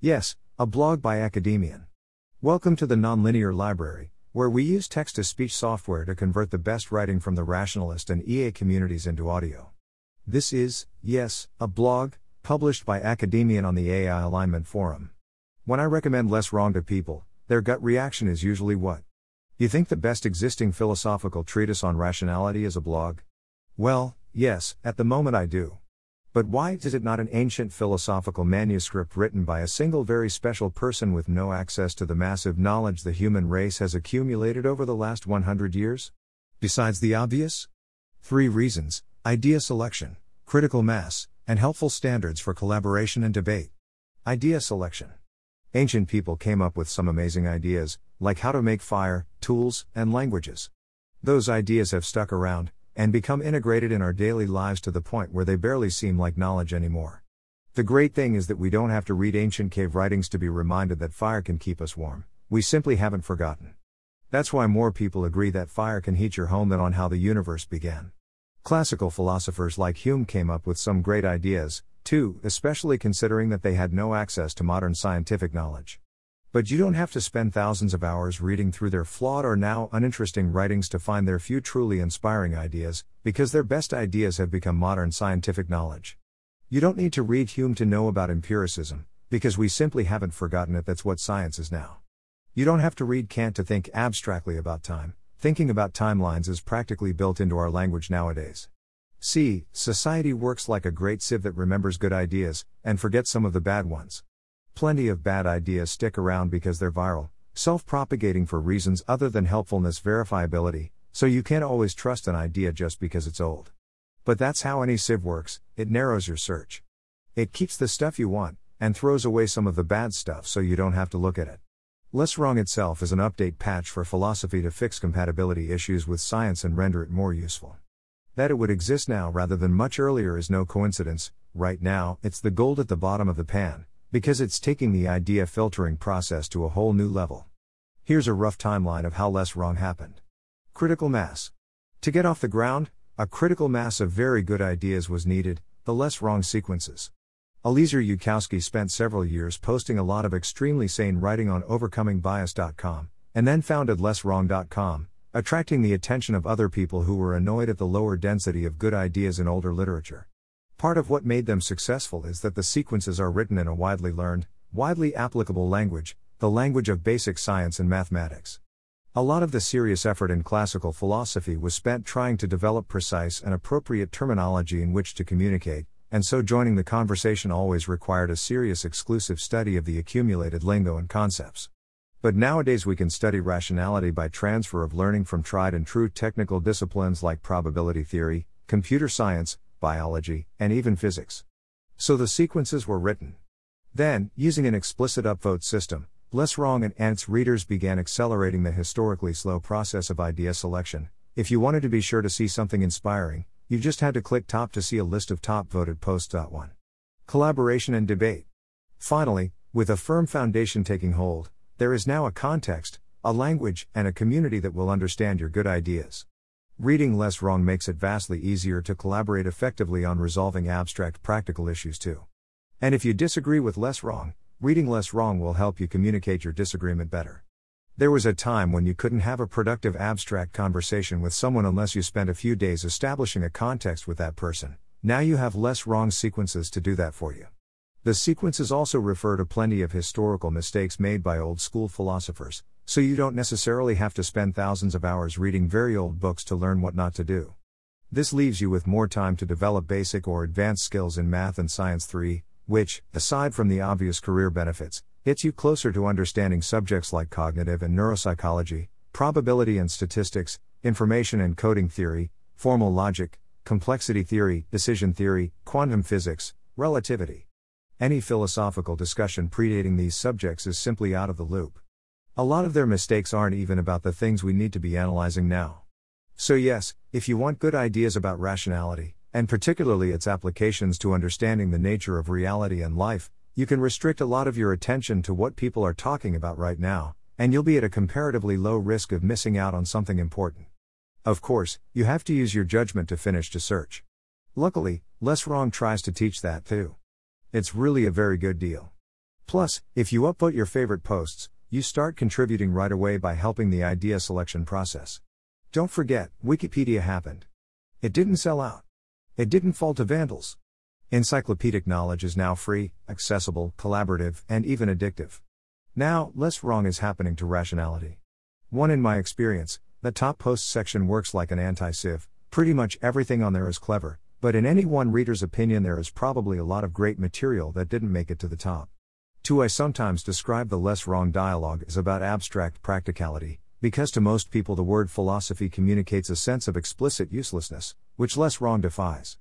Yes, a blog by Academian. Welcome to the Nonlinear Library, where we use text to speech software to convert the best writing from the rationalist and EA communities into audio. This is, yes, a blog, published by Academian on the AI Alignment Forum. When I recommend Less Wrong to people, their gut reaction is usually what? You think the best existing philosophical treatise on rationality is a blog? Well, yes, at the moment I do. But why is it not an ancient philosophical manuscript written by a single very special person with no access to the massive knowledge the human race has accumulated over the last 100 years? Besides the obvious? Three reasons idea selection, critical mass, and helpful standards for collaboration and debate. Idea selection. Ancient people came up with some amazing ideas, like how to make fire, tools, and languages. Those ideas have stuck around, and become integrated in our daily lives to the point where they barely seem like knowledge anymore. The great thing is that we don't have to read ancient cave writings to be reminded that fire can keep us warm, we simply haven't forgotten. That's why more people agree that fire can heat your home than on how the universe began. Classical philosophers like Hume came up with some great ideas, too, especially considering that they had no access to modern scientific knowledge. But you don't have to spend thousands of hours reading through their flawed or now uninteresting writings to find their few truly inspiring ideas, because their best ideas have become modern scientific knowledge. You don't need to read Hume to know about empiricism, because we simply haven't forgotten it, that's what science is now. You don't have to read Kant to think abstractly about time, thinking about timelines is practically built into our language nowadays. See, society works like a great sieve that remembers good ideas, and forgets some of the bad ones. Plenty of bad ideas stick around because they're viral, self propagating for reasons other than helpfulness verifiability, so you can't always trust an idea just because it's old. But that's how any sieve works it narrows your search. It keeps the stuff you want, and throws away some of the bad stuff so you don't have to look at it. Less Wrong itself is an update patch for philosophy to fix compatibility issues with science and render it more useful. That it would exist now rather than much earlier is no coincidence, right now, it's the gold at the bottom of the pan, because it's taking the idea filtering process to a whole new level. Here's a rough timeline of how less wrong happened. Critical mass. To get off the ground, a critical mass of very good ideas was needed, the less wrong sequences. Eliezer Yudkowsky spent several years posting a lot of extremely sane writing on overcomingbias.com, and then founded lesswrong.com, attracting the attention of other people who were annoyed at the lower density of good ideas in older literature. Part of what made them successful is that the sequences are written in a widely learned, widely applicable language, the language of basic science and mathematics. A lot of the serious effort in classical philosophy was spent trying to develop precise and appropriate terminology in which to communicate, and so joining the conversation always required a serious exclusive study of the accumulated lingo and concepts. But nowadays we can study rationality by transfer of learning from tried and true technical disciplines like probability theory, computer science, biology, and even physics. So the sequences were written. Then, using an explicit upvote system, Less Wrong and Ants readers began accelerating the historically slow process of idea selection. If you wanted to be sure to see something inspiring, you just had to click top to see a list of top voted posts. 1. Collaboration and debate. Finally, with a firm foundation taking hold, there is now a context, a language, and a community that will understand your good ideas. Reading Less Wrong makes it vastly easier to collaborate effectively on resolving abstract practical issues too. And if you disagree with Less Wrong, reading Less Wrong will help you communicate your disagreement better. There was a time when you couldn't have a productive abstract conversation with someone unless you spent a few days establishing a context with that person. Now you have less wrong sequences to do that for you. The sequences also refer to plenty of historical mistakes made by old school philosophers, so you don't necessarily have to spend thousands of hours reading very old books to learn what not to do. This leaves you with more time to develop basic or advanced skills in math and science 3, which, aside from the obvious career benefits, gets you closer to understanding subjects like cognitive and neuropsychology, probability and statistics, information and coding theory, formal logic, complexity theory, decision theory, quantum physics, relativity. Any philosophical discussion predating these subjects is simply out of the loop. A lot of their mistakes aren't even about the things we need to be analyzing now. So, yes, if you want good ideas about rationality, and particularly its applications to understanding the nature of reality and life, you can restrict a lot of your attention to what people are talking about right now, and you'll be at a comparatively low risk of missing out on something important. Of course, you have to use your judgment to finish to search. Luckily, Less Wrong tries to teach that too. It's really a very good deal. Plus, if you upvote your favorite posts, you start contributing right away by helping the idea selection process. Don't forget, Wikipedia happened. It didn't sell out. It didn't fall to vandals. Encyclopedic knowledge is now free, accessible, collaborative, and even addictive. Now, less wrong is happening to rationality. One in my experience, the top posts section works like an anti sieve, pretty much everything on there is clever, but in any one reader's opinion, there is probably a lot of great material that didn't make it to the top. Two, I sometimes describe the less wrong dialogue as about abstract practicality, because to most people the word philosophy communicates a sense of explicit uselessness, which less wrong defies.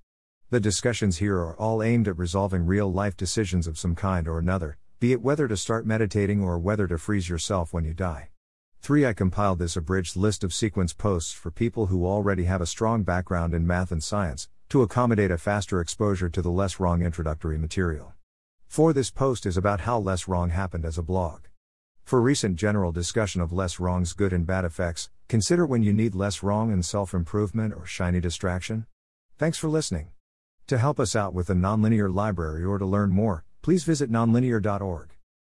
The discussions here are all aimed at resolving real life decisions of some kind or another, be it whether to start meditating or whether to freeze yourself when you die. 3. I compiled this abridged list of sequence posts for people who already have a strong background in math and science, to accommodate a faster exposure to the less wrong introductory material. 4. This post is about how less wrong happened as a blog. For recent general discussion of less wrong's good and bad effects, consider when you need less wrong and self improvement or shiny distraction. Thanks for listening. To help us out with the Nonlinear Library or to learn more, please visit nonlinear.org.